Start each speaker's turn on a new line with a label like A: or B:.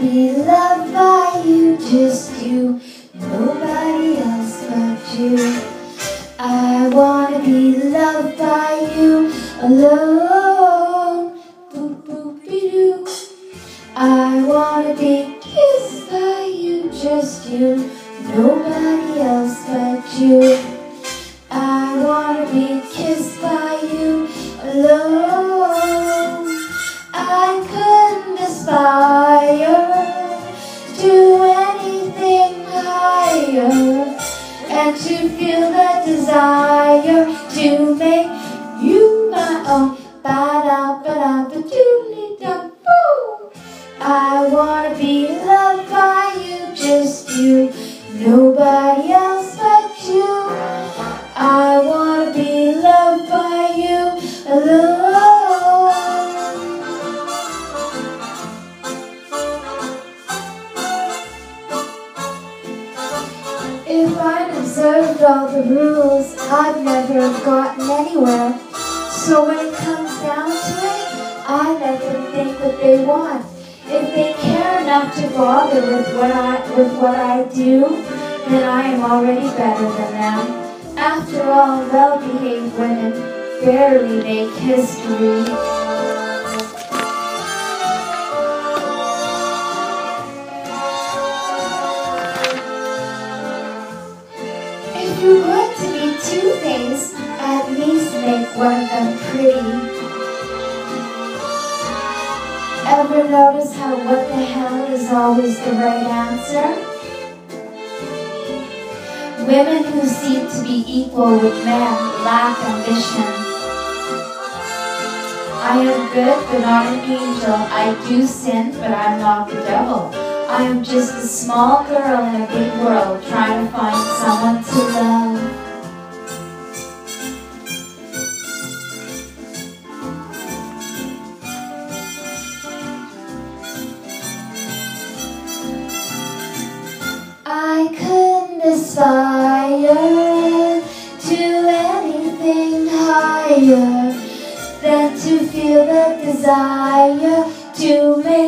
A: be loved by you, just you, nobody else but you. I wanna be loved by you alone. Boop boop be doo. I wanna be kissed by you, just you, nobody else but you. Feel that desire to make you my own. Ba da ba da ba doo da boo. I wanna be loved by you, just you, nobody else observed all the rules, I'd never have gotten anywhere. So when it comes down to it, I let them think what they want. If they care enough to bother with what I with what I do, then I am already better than them. After all, well-behaved women barely make history. Ever notice how what the hell is always the right answer? Women who seem to be equal with men lack ambition. I am good, but not an angel. I do sin, but I'm not the devil. I am just a small girl in a big world trying to find someone couldn't aspire to anything higher than to feel the desire to make